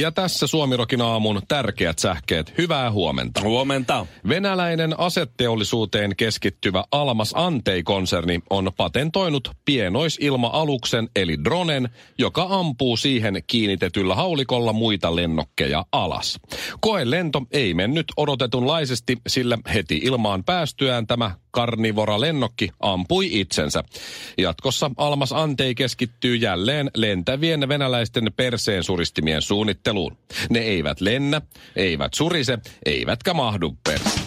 Ja tässä Suomirokin aamun tärkeät sähkeet. Hyvää huomenta. Huomenta. Venäläinen asetteollisuuteen keskittyvä Almas Antei-konserni on patentoinut pienoisilma-aluksen eli dronen, joka ampuu siihen kiinnitetyllä haulikolla muita lennokkeja alas. Koelento ei mennyt odotetunlaisesti, sillä heti ilmaan päästyään tämä karnivora-lennokki ampui itsensä. Jatkossa Almas Antei keskittyy jälleen lentävien venäläisten perseen suristimien suunnitteluun. Ne eivät lennä, eivät surise, eivätkä mahdu perseen.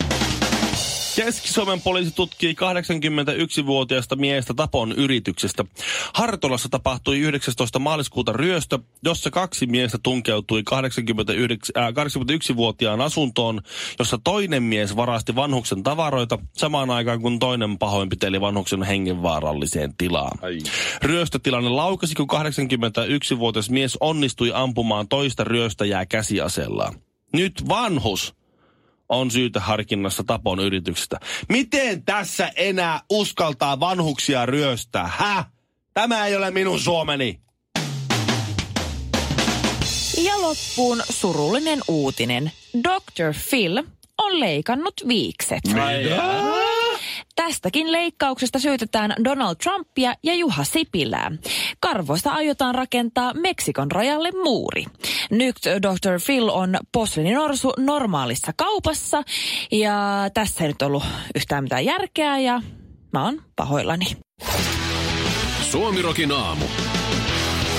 Keski-Suomen poliisi tutkii 81-vuotiaasta miestä tapon yrityksestä. Hartolassa tapahtui 19. maaliskuuta ryöstö, jossa kaksi miestä tunkeutui 89, äh, 81-vuotiaan asuntoon, jossa toinen mies varasti vanhuksen tavaroita samaan aikaan kun toinen pahoinpiteli vanhuksen hengenvaaralliseen tilaan. Ai. Ryöstötilanne laukasi, kun 81-vuotias mies onnistui ampumaan toista ryöstäjää käsiasellaan. Nyt vanhus on syytä harkinnassa tapon yrityksestä. Miten tässä enää uskaltaa vanhuksia ryöstää? Hä? Tämä ei ole minun Suomeni. Ja loppuun surullinen uutinen. Dr. Phil on leikannut viikset. Tästäkin leikkauksesta syytetään Donald Trumpia ja Juha Sipilää. Karvoista aiotaan rakentaa Meksikon rajalle muuri. Nyt Dr. Phil on posliininorsu normaalissa kaupassa ja tässä ei nyt ollut yhtään mitään järkeä ja mä oon pahoillani. Suomirokin aamu.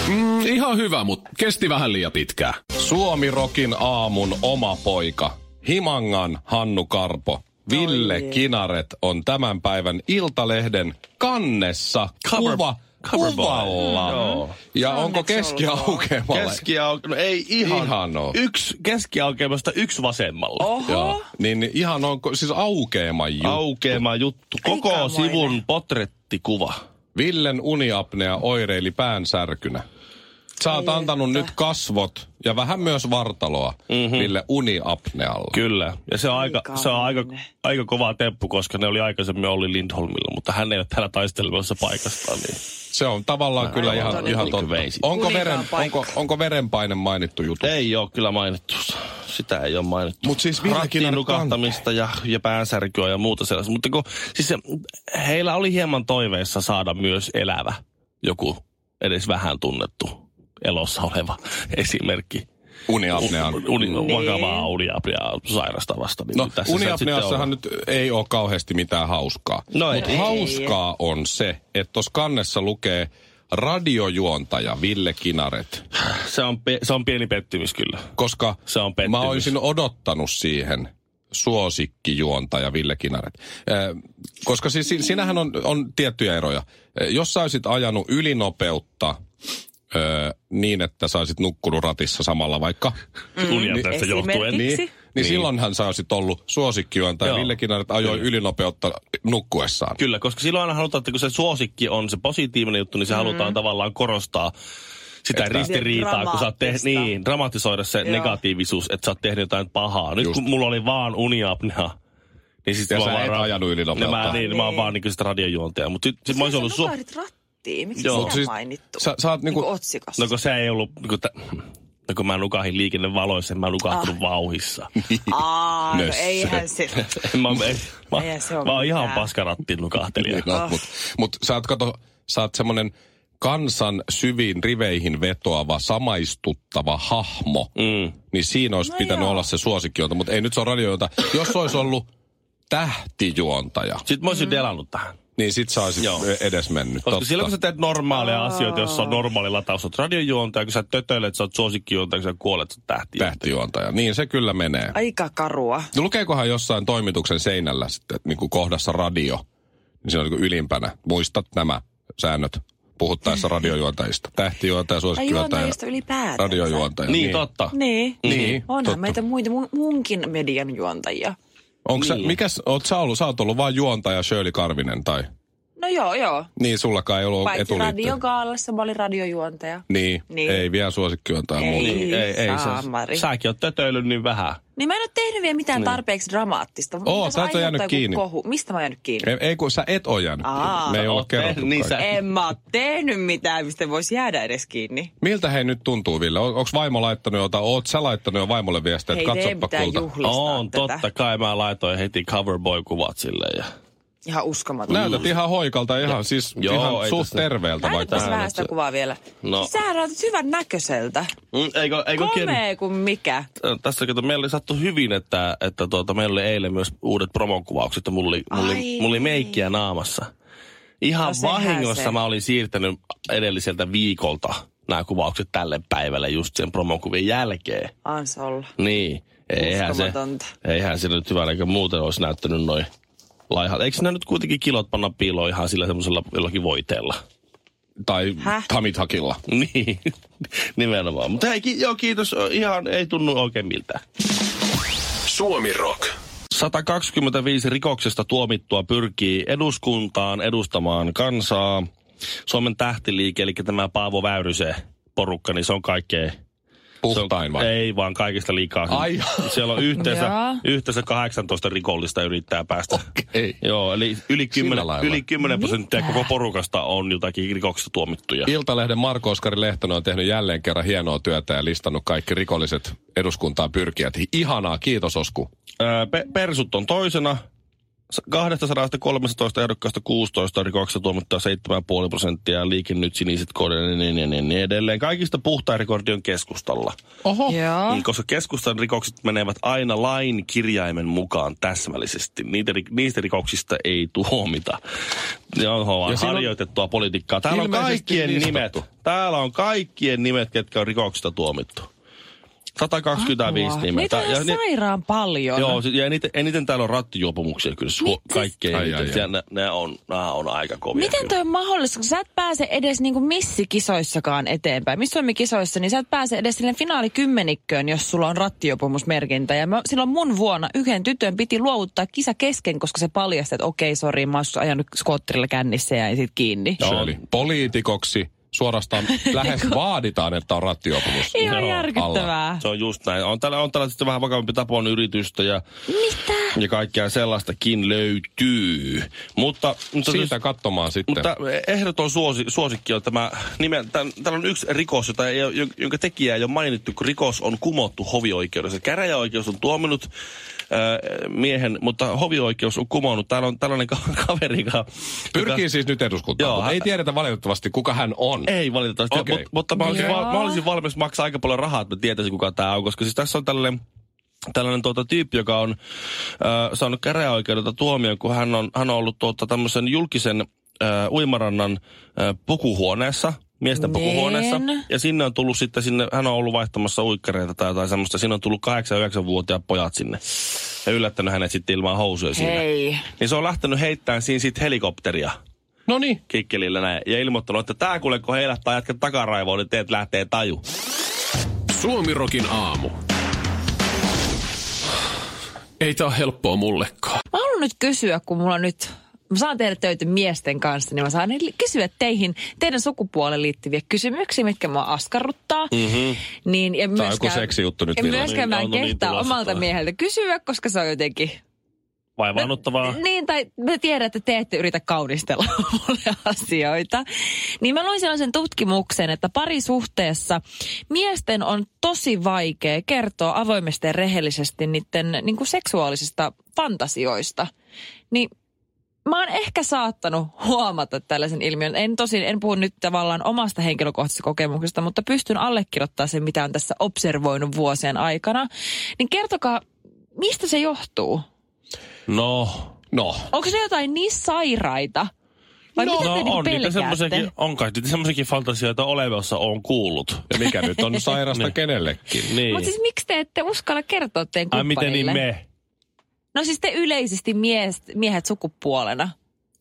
Mm, ihan hyvä, mutta kesti vähän liian pitkään. Suomirokin aamun oma poika. Himangan Hannu Karpo. Ville Kinaret on tämän päivän Iltalehden kannessa. Cover- Kuva. Kuvalla. Joo. Ja onko Onneksi keski olkoon. aukeamalla? No ei ihan. Ihan oo. Yksi keskiaukeamasta, yksi vasemmalla. Oho. Joo. Niin, niin ihan on siis aukeama juttu. Aukeama juttu. Koko Aikamoinen. sivun potrettikuva. Villen uniapnea oireili päänsärkynä. Sä oot Ai antanut että. nyt kasvot ja vähän myös vartaloa mm-hmm. Ville uniapnealla. Kyllä. Ja se on, aika, se on aika, aika kova temppu, koska ne oli aikaisemmin Olli Lindholmilla, mutta hän ei ole täällä taistelemassa paikastaan. Niin. Se on tavallaan kyllä ihan, ihan niin totta. veisi. Onko, veren, onko, onko verenpaine mainittu jutu? Ei ole kyllä mainittu. Sitä ei ole mainittu. Mut siis Rattiin nukahtamista ja, ja päänsärkyä ja muuta sellaista. Mutta kun, siis se, heillä oli hieman toiveissa saada myös elävä joku edes vähän tunnettu elossa oleva esimerkki. Uniapnean. Uni, Niin. vakavaa uniapneaa sairastavasta. Niin No tässä uniapneassahan nyt ei ole kauheasti mitään hauskaa. No Mutta ei. hauskaa on se, että tuossa kannessa lukee radiojuontaja Ville Kinaret. Se on, pe- se on pieni pettymys kyllä. Koska Se on pettymys. mä olisin odottanut siihen suosikkijuontaja Ville Kinaret. Eh, koska siis si- siinähän on, on tiettyjä eroja. Eh, jos sä olisit ajanut ylinopeutta eh, niin, että sä olisit nukkunut ratissa samalla vaikka, Uniapneasta johtuen. Esimerkiksi. niin, niin silloinhan sä olisit ollut suosikkijuontaja. Joo. Ville Kinaret ajoi ylinopeutta nukkuessaan. Kyllä, koska silloin aina halutaan, että kun se suosikki on se positiivinen juttu, niin se mm. halutaan tavallaan korostaa sitä Että- ristiriitaa, kun sä oot tehnyt, niin, dramatisoida se Joo. negatiivisuus, että sä oot tehnyt jotain pahaa. Nyt Just. kun mulla oli vaan uniapnea, niin siis Ja mä sä vaan et ra- ajanut ylinopeutta. No mä, niin, mä oon vaan niin sitä radiojuontaja. Mutta sit, sit mä olisin ollut su- rattiin. Miksi Joo. on siis mainittu? sä- sä oot niinku- niinku otsikossa. No kun se ei ollut, niin kun, tä- no kun mä nukahin liikennevaloissa, en mä nukahtunut ah. vauhissa. Aa, no eihän se. mä, ei, mä, Eihän se mä oon ihan paskarattiin nukahtelija. Niin, no, mut, mut sä oot, kato, sä oot semmonen kansan syviin riveihin vetoava, samaistuttava hahmo. Mm. Niin siinä olisi No pitänyt joo. olla se suosikkijuonta, mutta ei nyt se ole radiojuonta. Jos olisi ollut tähtijuontaja, Sitten mä olisin Mm. delannut tähän. Niin sit olisit Joo. edes mennyt. Koska Totta. silloin kun sä teet normaaleja asioita, jos on normaali lataus, oot radiojuontaja, kun sä tötöilet, sä oot suosikkijuontaja, kun sä kuolet, sä oot tähti. Tähtijuontaja. Niin se kyllä menee. Aika karua. No lukeekohan jossain toimituksen seinällä sitten niin kuin kohdassa radio, niin siinä on niin kuin ylimpänä. Muistat nämä säännöt. puhuttaessa radiojuontajista. Tähtijuontaja, suosikkijuontaja, juontajista ylipäätään. radiojuontaja. Niin, totta. Niin. Niin, Onhan totta. meitä muita, mun, munkin median juontajia. Onko sä, Niin. mikäs, oot sä ollut, sä oot ollut vain juontaja Shirley Karvinen tai? No joo, joo. Niin, sullakaan ei ollut Paitsi etuliittoja. radiokaalassa mä olin radiojuontaja. Niin, Niin. ei vielä suosikkijuontaja Ei. muuta. Niin, ei, ei Saamari. se, säkin oot tötöillyt niin vähän. Niin mä en ole tehnyt vielä mitään tarpeeksi dramaattista. Oo, sä et ole jäänyt kiinni. Kohu. Mistä mä oon jäänyt kiinni? Ei, ei kun sä et ole jäänyt. Aa. Me ei Oot kerrottu tehnyt, niin sä- En mä oo tehnyt mitään, mistä voisi jäädä edes kiinni. Miltä hei nyt tuntuu, Ville? On, onko vaimo laittanut jotain? Oot sä laittanut jo vaimolle viestiä, että katsoppa kulta? juhlistaa On, tätä. totta kai mä laitoin heti Coverboy-kuvat silleen. Ja... Ihan uskomatonta. Näytät ihan hoikalta, ihan, siis Joo, ihan suht tässä- terveeltä. Vaikka Näytäpäs vähän sitä kuvaa vielä. No. No. Sä näytät hyvän näköiseltä. Mm, eikö, eikö Komea kuin mikä. tässä kato, meillä oli sattu hyvin, että, että tuota, meillä oli eilen myös uudet promokuvaukset ja mulla oli, mulla oli, mulla oli niin. meikkiä naamassa. Ihan No vahingossa se. mä olin siirtänyt edelliseltä viikolta nämä kuvaukset tälle päivälle just sen promokuvien jälkeen. Ans olla. Niin, eihän se, eihän se nyt hyvä eikä muuten olisi näyttänyt noin laihat. Eikö nämä nyt kuitenkin kilot panna piiloon ihan sillä semmoisella jollakin voiteella? Tai Häh? Tamithakilla. Niin, nimenomaan. Mutta hei, ki- joo, kiitos. Ihan ei tunnu oikein miltään. Suomi Rock. 125 rikoksesta tuomittua pyrkii eduskuntaan edustamaan kansaa. Suomen tähtiliike, eli tämä Paavo Väyrysen porukka, niin se on kaikkein... Puhtain vai? Ei, vaan kaikista liikaa. Ai. Siellä on yhteensä, yhteensä 18 rikollista yrittää päästä. Ei. Joo, eli yli 10, lailla. yli 10 prosenttia koko porukasta on jotakin rikoksista tuomittuja. Iltalehden Marko Oskari Lehtonen on tehnyt jälleen kerran hienoa työtä ja listannut kaikki rikolliset eduskuntaan pyrkijät. Ihanaa, kiitos Osku. Öö, pe- persut on toisena. S- 213 ehdokkaasta 16 rikoksesta tuomittua 7,5 prosenttia, liike nyt siniset koodet ja niin, niin, niin, niin edelleen. Kaikista puhtain rekordi on keskustalla. Oho. Joo. Niin, koska keskustan rikokset menevät aina lain kirjaimen mukaan täsmällisesti. Niitä, niistä rikoksista ei tuomita. Ne on vaan Ja siinä on harjoitettua politiikkaa. Täällä on kaikkien nimet. Täällä on kaikkien nimet, ketkä on rikoksista tuomittu. 125 Apua. nimeä. Niitä on Ja ihan ni- sairaan paljon. Joo, ja eniten, eniten täällä on rattijuopumuksia kyllä. Su- Mit- kaikkein Ai, eniten. ai, Ja ai. ne, ne, on, nämä on aika kovia. Miten kyllä. toi on mahdollista, kun sä et pääse edes niinku missikisoissakaan eteenpäin? Missä Suomi-kisoissa, niin sä et pääse edes sille finaalikymmenikköön, jos sulla on rattiopumusmerkintä. Ja mä, silloin mun vuonna yhden tytön piti luovuttaa kisa kesken, koska se paljasti, että okei, sori, mä oon ajanut skootterilla kännissä ja jäin sit kiinni. Shirley, poliitikoksi suorastaan lähes vaaditaan, että on rattiopumus. Ihan Joo, järkyttävää. Se on just näin. On täällä, on täällä sitten vähän vakavampi tapon yritystä ja, Mitä? ja kaikkea sellaistakin löytyy. Mutta, mutta, Siitä katsomaan sitten. mutta ehdoton suosi, suosikki on tämä, nime, tämän, täällä on yksi rikos, jota ei, jonka tekijä ei ole mainittu, kun rikos on kumottu hovioikeudessa. Käräjäoikeus on tuominut miehen, mutta hovioikeus on kumonnut. Täällä on tällainen ka- kaveri, joka... Pyrkii joka- siis nyt eduskuntaan, Joo, mutta hän- ei tiedetä valitettavasti, kuka hän on. Ei valitettavasti, okay. Mut, mutta mä olisin, val, mä olisin valmis maksaa aika paljon rahaa, että mä tietäisin kuka tämä on, koska siis tässä on tällainen tällainen tuota, tyyppi, joka on äh, saanut käräjäoikeudelta tuomion, kun hän on, hän on ollut tuota, tämmöisen julkisen äh, uimarannan äh, pukuhuoneessa, miesten Niin. pukuhuoneessa. Ja sinne on tullut sitten, sinne, hän on ollut vaihtamassa uikkareita tai jotain semmoista. Siinä on tullut 8-9-vuotiaat pojat sinne. Ja yllättänyt hänet sitten ilman housuja siinä. Hei. Niin se on lähtenyt heittämään siinä sitten helikopteria No niin. kikkelillä näin. Ja ilmoittanut, että tää kuule, kun heilähtää jätkä takaraivoon, niin teet lähtee taju. Suomi Rockin aamu. Ei tää ole helppoa mullekaan. Mä haluan nyt kysyä, kun mulla nyt... Mä saan tehdä töitä miesten kanssa, niin mä saan kysyä teihin, teidän sukupuoleen liittyviä kysymyksiä, mitkä mua askarruttaa. Mm-hmm. Niin, ja Tää on joku seksijuttu nyt, Ja Ville. myöskään mä en Niin, no niin, kehtaa tulossa omalta mieheltä kysyä, koska se on jotenkin... Vaivaannuttavaa. Niin, tai mä tiedän, että te ette yritä kaunistella mulle asioita. Niin mä luin sellaisen tutkimuksen, että parisuhteessa miesten on tosi vaikea kertoa avoimesti ja rehellisesti niiden niin kuin seksuaalisista fantasioista. Niin mä oon ehkä saattanut huomata tällaisen ilmiön. En tosin, en puhu nyt tavallaan omasta henkilökohtaisesta kokemuksesta, mutta pystyn allekirjoittamaan sen, mitä on tässä observoinut vuosien aikana. Niin kertokaa, mistä se johtuu? No, No, Onko se jotain niin sairaita? Vai no, no on niitä semmoisiakin, on kai niitä semmoisiakin fantasioita olevassa on kuullut. ja mikä nyt on sairasta Niin. kenellekin? Niin. Mutta siis miksi te ette uskalla kertoa teidän Ai miten niin kumppanille? me? No siis te yleisesti mies, miehet sukupuolena.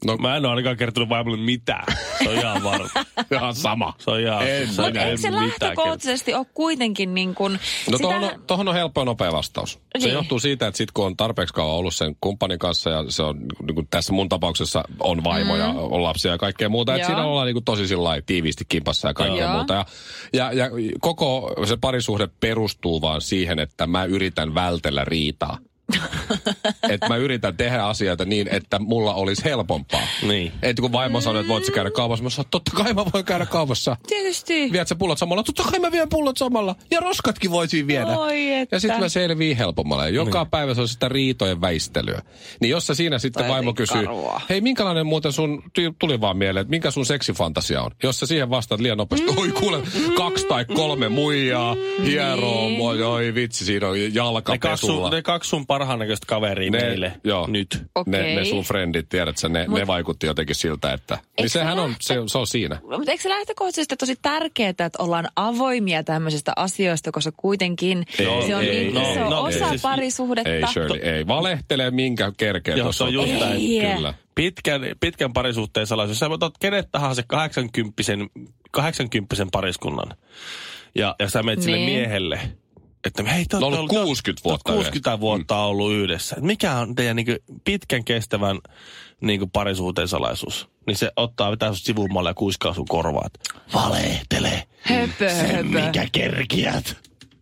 No, Mä en ole ainakaan kertonut vaimolle mitään. Se on ihan varma. ihan sama. Se on ihan... En se on Mutta eikö se lähtökohtaisesti ole kuitenkin niin kuin... No tuohon on, tohon on helppo ja nopea vastaus. Se Niin. johtuu siitä, että sit kun on tarpeeksi kauan ollut sen kumppanin kanssa ja se on, niin kuin tässä mun tapauksessa on vaimo mm. ja on lapsia ja kaikkea muuta, että siinä ollaan niin kuin tosi sillä lailla tiiviisti kimpassa ja kaikkea Joo. muuta. Ja, ja, ja koko se parisuhde perustuu vaan siihen, että mä yritän vältellä riitaa. Että mä yritän tehdä asioita niin, että mulla olisi helpompaa. Niin. Että kun vaimo sanoo, että voit sä käydä kaupassa, mä sanon, totta kai mä voin käydä kaupassa. Tietysti. Viet sä pullot samalla? Totta kai mä vien pullot samalla. Ja roskatkin voisin viedä. Oi että. Ja sitten mä selviin helpommalla. Ja joka Niin. päivä se on sitä riitojen väistelyä. Niin jos sä siinä sitten Toi vaimo kysyy, karua. hei minkälainen muuten sun, tuli vaan mieleen, että minkä sun seksifantasia on? Jos sä siihen vastaat liian nopeasti, oi kuule, kaksi tai kolme muijaa, hieroo, Niin. moi, oi vitsi, siinä on jalka Ne kaksi, sun, ne kaksi sun parhaan näköistä kaveria ne, meille joo, nyt. ne, ne Okei. sun frendit, tiedät sä, ne, ne vaikutti jotenkin siltä, että... Niin sehän on, lähtö- se, se on siinä. Mutta eikö se lähtökohtaisesti tosi tärkeää, että ollaan avoimia tämmöisistä asioista, koska kuitenkin Ei, se on ei, niin no, iso no, osa ei. siis- parisuhdetta. Ei Shirley, ei. Valehtelee minkä kerkeä Joo, tuossa se on just. Ei. Kyllä. Pitkän, pitkän parisuhteen salaisuus. Sä otat kenet tahansa 80 80 pariskunnan ja, ja sä menet sille Niin. miehelle, että hei, te olette ollut 60 vuotta 60 vuotta Mm. ollut yhdessä. Et Mikä on teidän niinku pitkän kestävän niinku parisuhteen salaisuus? Niin se ottaa vetää sut sivummalle ja kuiskaa sun korvaat. Valehtele. Höpö, höpö. kerkiät.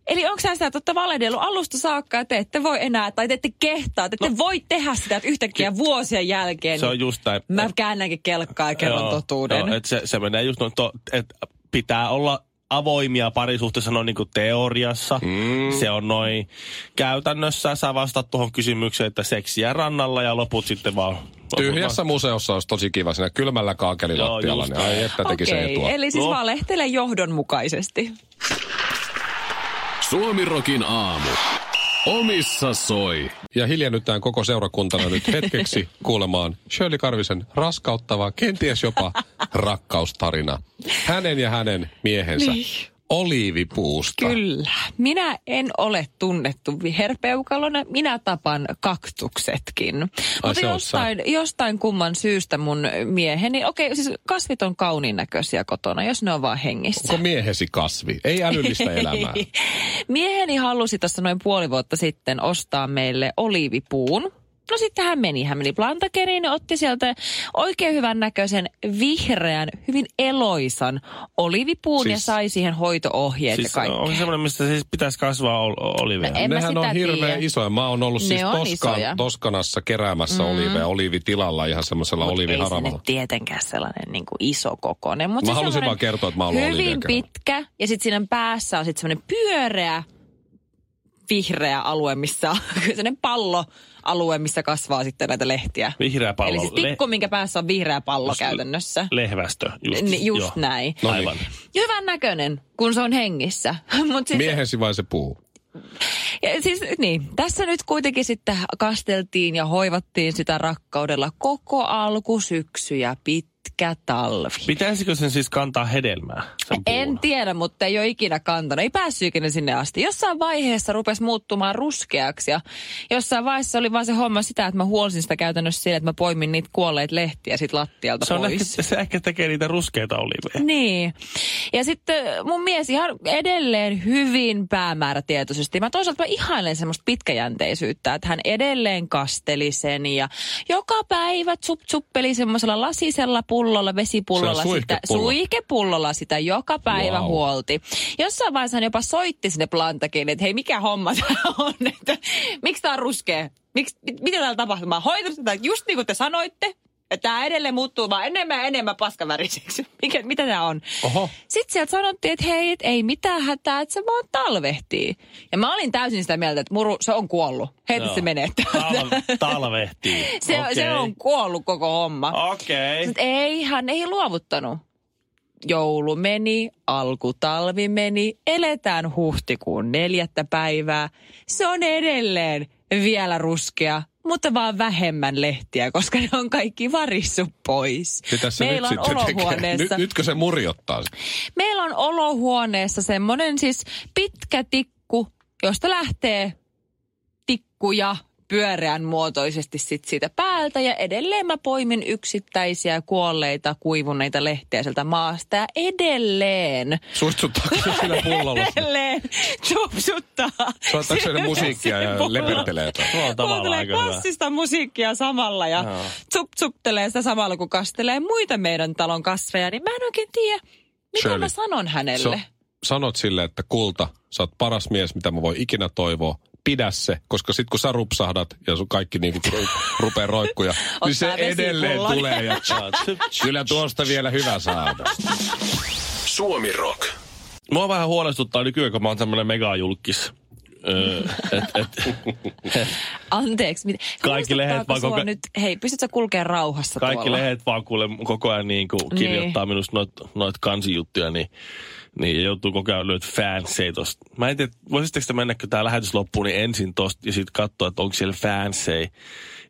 Eli onko sä sitä, että olette valedellut alusta saakka, että te ette voi enää, tai te ette kehtaa, te ette voi tehdä sitä, että yhtäkkiä vuosien jälkeen Se on just näin. mä käännänkin kelkkaa ja kerron Joo, totuuden. Joo, et se, se menee just noin, to, että pitää olla avoimia parisuhteessa noin niin kuin teoriassa. Mm. Se on noin käytännössä. Sä vastaat tuohon kysymykseen, että seksiä rannalla ja loput sitten vaan... Tyhjässä museossa olisi tosi kiva siinä kylmällä kaakelilattialla. Joo, Niin, ai että teki se Okei, etua. eli siis No. valehtele johdonmukaisesti. Suomirokin aamu. Omissa soi. Ja hiljennytään koko seurakuntana nyt hetkeksi kuulemaan Shirley Karvisen raskauttava, kenties jopa rakkaustarina. Hänen ja hänen miehensä Niin. oliivipuusta. Kyllä. Minä en ole tunnettu viherpeukalona. Minä tapan kaktuksetkin. Mutta se oot jostain, jostain kumman syystä mun mieheni, okei siis kasvit on kauniin näköisiä kotona, jos ne on vaan hengissä. Onko miehesi kasvi? Ei älyllistä elämää. Mieheni halusi tuossa noin puoli vuotta sitten ostaa meille oliivipuun. No sitten hän meni, hän meni Plantakeriin ja otti sieltä oikein hyvän näköisen vihreän, hyvin eloisan oliivipuun siis, ja Siis- sai siihen hoito-ohjeet Siis ja kaikki. on se semmoinen, mistä siis pitäisi kasvaa ol- oliveja. En mä Nehän on hirveän tiedä. isoja. Mä oon ollut Ne siis Toskan, isoja. Toskanassa keräämässä mm. oliiveja oliivitilalla ihan semmoisella Mut ei oliiviharavalla. sinne tietenkään sellainen niin kuin iso kokoinen. Mut Mä se halusin vaan kertoa, että mä oon Hyvin pitkä ja sitten siinä päässä on sitten semmoinen pyöreä vihreä alue, missä on sellainen palloalue, missä kasvaa sitten näitä lehtiä. Vihreä pallo. Eli siis tikku, minkä päässä on vihreä pallo Jos- käytännössä. Lehvästö. Just, Ni- just joo. näin. No niin. Aivan. Hyvän näköinen, kun se on hengissä. Mut sitten, Miehesi vai se puu? ja siis, niin, tässä nyt kuitenkin sitten kasteltiin ja hoivattiin sitä rakkaudella koko alkusyksy ja pitkä talvi. Pitäisikö sen siis kantaa hedelmää? Sen En tiedä, mutta ei ole ikinä kantanut. Ei päässyt ikinä sinne asti. Jossain vaiheessa rupesi muuttumaan ruskeaksi ja jossain vaiheessa oli vaan se homma sitä, että mä huolsin sitä käytännössä sillä, että mä poimin niitä kuolleita lehtiä sit lattialta Se, on ehkä, pois. se ehkä tekee niitä ruskeita oliveja. Niin. Ja sitten mun mies ihan edelleen hyvin päämäärätietoisesti. Mä toisaalta mä ihailen semmoista pitkäjänteisyyttä, että hän edelleen kasteli sen ja joka päivä tsup-tsuppeli semmoisella lasisella pullolla, vesipullolla on sitä, suihkepullo. suihkepullolla sitä joka päivä Wow. huolti. Jossain vaiheessa hän jopa soitti sinne plantakin, että hei mikä homma tämä on, että miksi tämä on ruskea? Miks, mit, mitä täällä tapahtuu? Mä hoitan sitä just niin kuin te sanoitte, tämä edelleen muuttuu vaan enemmän ja enemmän paskaväriseksi. Mikä, mitä tämä on? Oho. Sitten sieltä sanottiin, että hei, et ei mitään hätää, että se vaan talvehtii. Ja mä olin täysin sitä mieltä, että muru, se on kuollut. Joo. se menee. Tal- talvehtii. Se, Okei. se on kuollut koko homma. Okei. Sitten ei, hän ei luovuttanut. Joulu meni, alkutalvi meni, eletään huhtikuun neljättä päivää. Se on edelleen vielä ruskea, mutta vaan vähemmän lehtiä, koska ne on kaikki varissu pois. Meillä nyt on olohuoneessa, Nyt, nytkö se murjottaa? meillä on olohuoneessa semmoinen siis pitkä tikku, josta lähtee tikkuja pyöreän muotoisesti sit siitä päältä ja edelleen mä poimin yksittäisiä kuolleita, kuivuneita lehtiä sieltä maasta ja edelleen, Suistuttaako se sillä pullolla? edelleen tupsuttaa. Soittaako se musiikkia ja lepertelee? Kuuntelee klassista musiikkia samalla ja Joo. tsup sitä kun kastelee muita meidän talon kasveja, niin mä en oikein tiedä, mitä Shirley, mä sanon hänelle. So, sanot sille, että kulta, sä oot paras mies, mitä mä voi ikinä toivoa. Pidä se, koska sit kun sä rupsahdat ja sun kaikki niinku rupeaa roikkuja, niin se edelleen tulee. Ja kyllä tuosta vielä hyvä saada. Suomi Rock. Mua vähän huolestuttaa nykyään, kun mä oon tämmönen megajulkis. Öö, et, et, Anteeksi. Mit... Kaikki lehdet vaan koko- nyt, hei, pystytkö sä kulkea rauhassa kaikki tuolla? lehdet vaan kuule koko ajan niin kuin kirjoittaa minusta noit, noit kansijuttuja, niin, niin joutuu koko ajan löyt tosta. Mä en tiedä, voisitteko te mennä, kun tää lähetys loppuu, niin ensin tosta ja sitten katsoa, että onko siellä fansseja,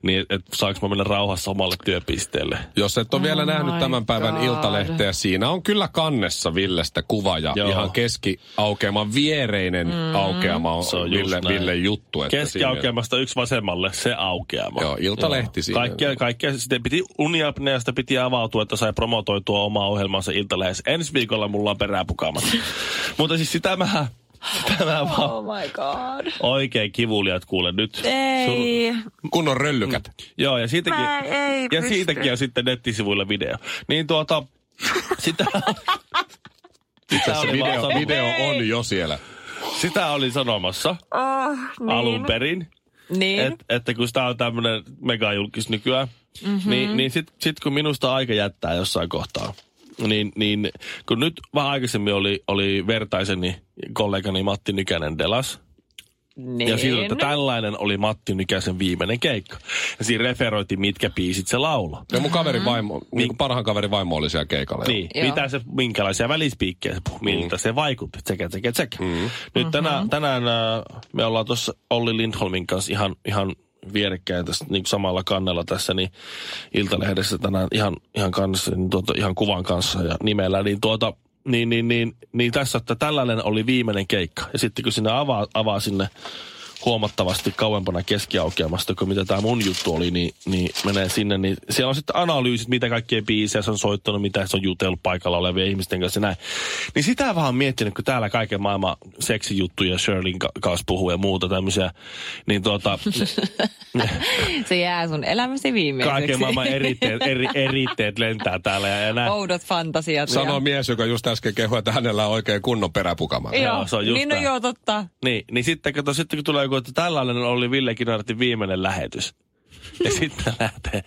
niin että et saanko mä mennä rauhassa omalle työpisteelle. Jos et ole vielä Oh nähnyt my tämän päivän God. iltalehteä, siinä on kyllä kannessa Villestä kuva ja Joo. ihan keskiaukeaman viereinen mm. aukeama on, Se on Ville, näin. Ville juttu. että siinä- Keskiaukeamasta yksi vasemmalle, se aukeama. Joo, Iltalehti siinä. Kaikkea, kaikkea. Sitten piti uniapneasta piti avautua, että sai promotoitua omaa ohjelmansa Iltalehdessä. Ensi viikolla mulla on perää pukaamassa. Mutta siis sitä mä, tämä vaan Oh my god. oikein kivuliat kuule nyt. Ei. Kunnon röllykät. Joo, ja siitäkin, Mä ei ja pysty. siitäkin on sitten nettisivuilla video. Niin tuota, sitä, sitä, Se oli video, video on jo siellä. sitä oli sanomassa Oh, niin. alun perin. Niin. Et, että kun sitä on tämmöinen megajulkis nykyään, mm-hmm. niin, niin sitten sit kun minusta aika jättää jossain kohtaa, niin, niin kun nyt vähän aikaisemmin oli, oli vertaiseni kollegani Matti Nykänen Delas, niin. ja siitä, että tällainen oli Matti Nykäsen viimeinen keikka. Ja siinä referoitiin, mitkä biisit se lauloi. Ja mun kaverin vaimo, niin kuin parhaan kaverin vaimo oli siellä keikalla. jo. Niin, Joo. mitä se, minkälaisia välispiikkejä se puhui, miltä se vaikutti, tsekä, tsekä, tsekä. Mm. Nyt tänään, tänään äh, me ollaan tuossa Olli Lindholmin kanssa ihan, ihan vierekkäin tässä niin samalla kannella tässä, niin Iltalehdessä tänään ihan, ihan kanssa, niin tuota, ihan kuvan kanssa ja nimellä, niin tuota, niin, niin, niin, niin tässä, että tällainen oli viimeinen keikka. Ja sitten kun sinne avaa, avaa sinne huomattavasti kauempana keskiaukeamasta kuin mitä tämä mun juttu oli, niin, niin menee sinne, niin siellä on sitten analyysit, mitä kaikkia biisejä se on soittanut, mitä se on jutellut paikalla olevien ihmisten kanssa ja näin. Niin sitä vähän miettinyt, kun täällä kaiken maailman seksijuttuja Shirleyn ka- kanssa puhuu ja muuta tämmöisiä, niin tuota, Se jää sun elämäsi viimeiseksi. kaiken maailman eritteet, eri, eritteet lentää täällä ja, ja näin. Oudot fantasiat. Sanoo mies, joka just äsken kehui, että hänellä on oikein kunnon peräpukama. Joo, Joo, se on just niin no joo, totta. Niin, niin sitten, kato, sitten kun tulee joku, että tällainen oli Ville Kinartin viimeinen lähetys. Ja sitten lähtee,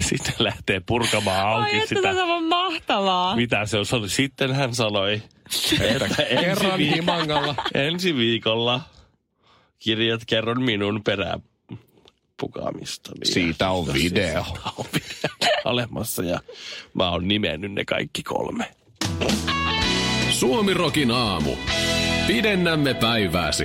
sitten lähtee purkamaan auki Ai sitä. on mahtavaa. Mitä se on sanonut? Sitten hän sanoi, että ensi, Kerran viik- himangalla. ensi viikolla kirjat kerron minun perään pukaamista. Siitä on video. on video olemassa ja mä oon nimennyt ne kaikki kolme. Suomi Rokin aamu. Pidennämme päivääsi.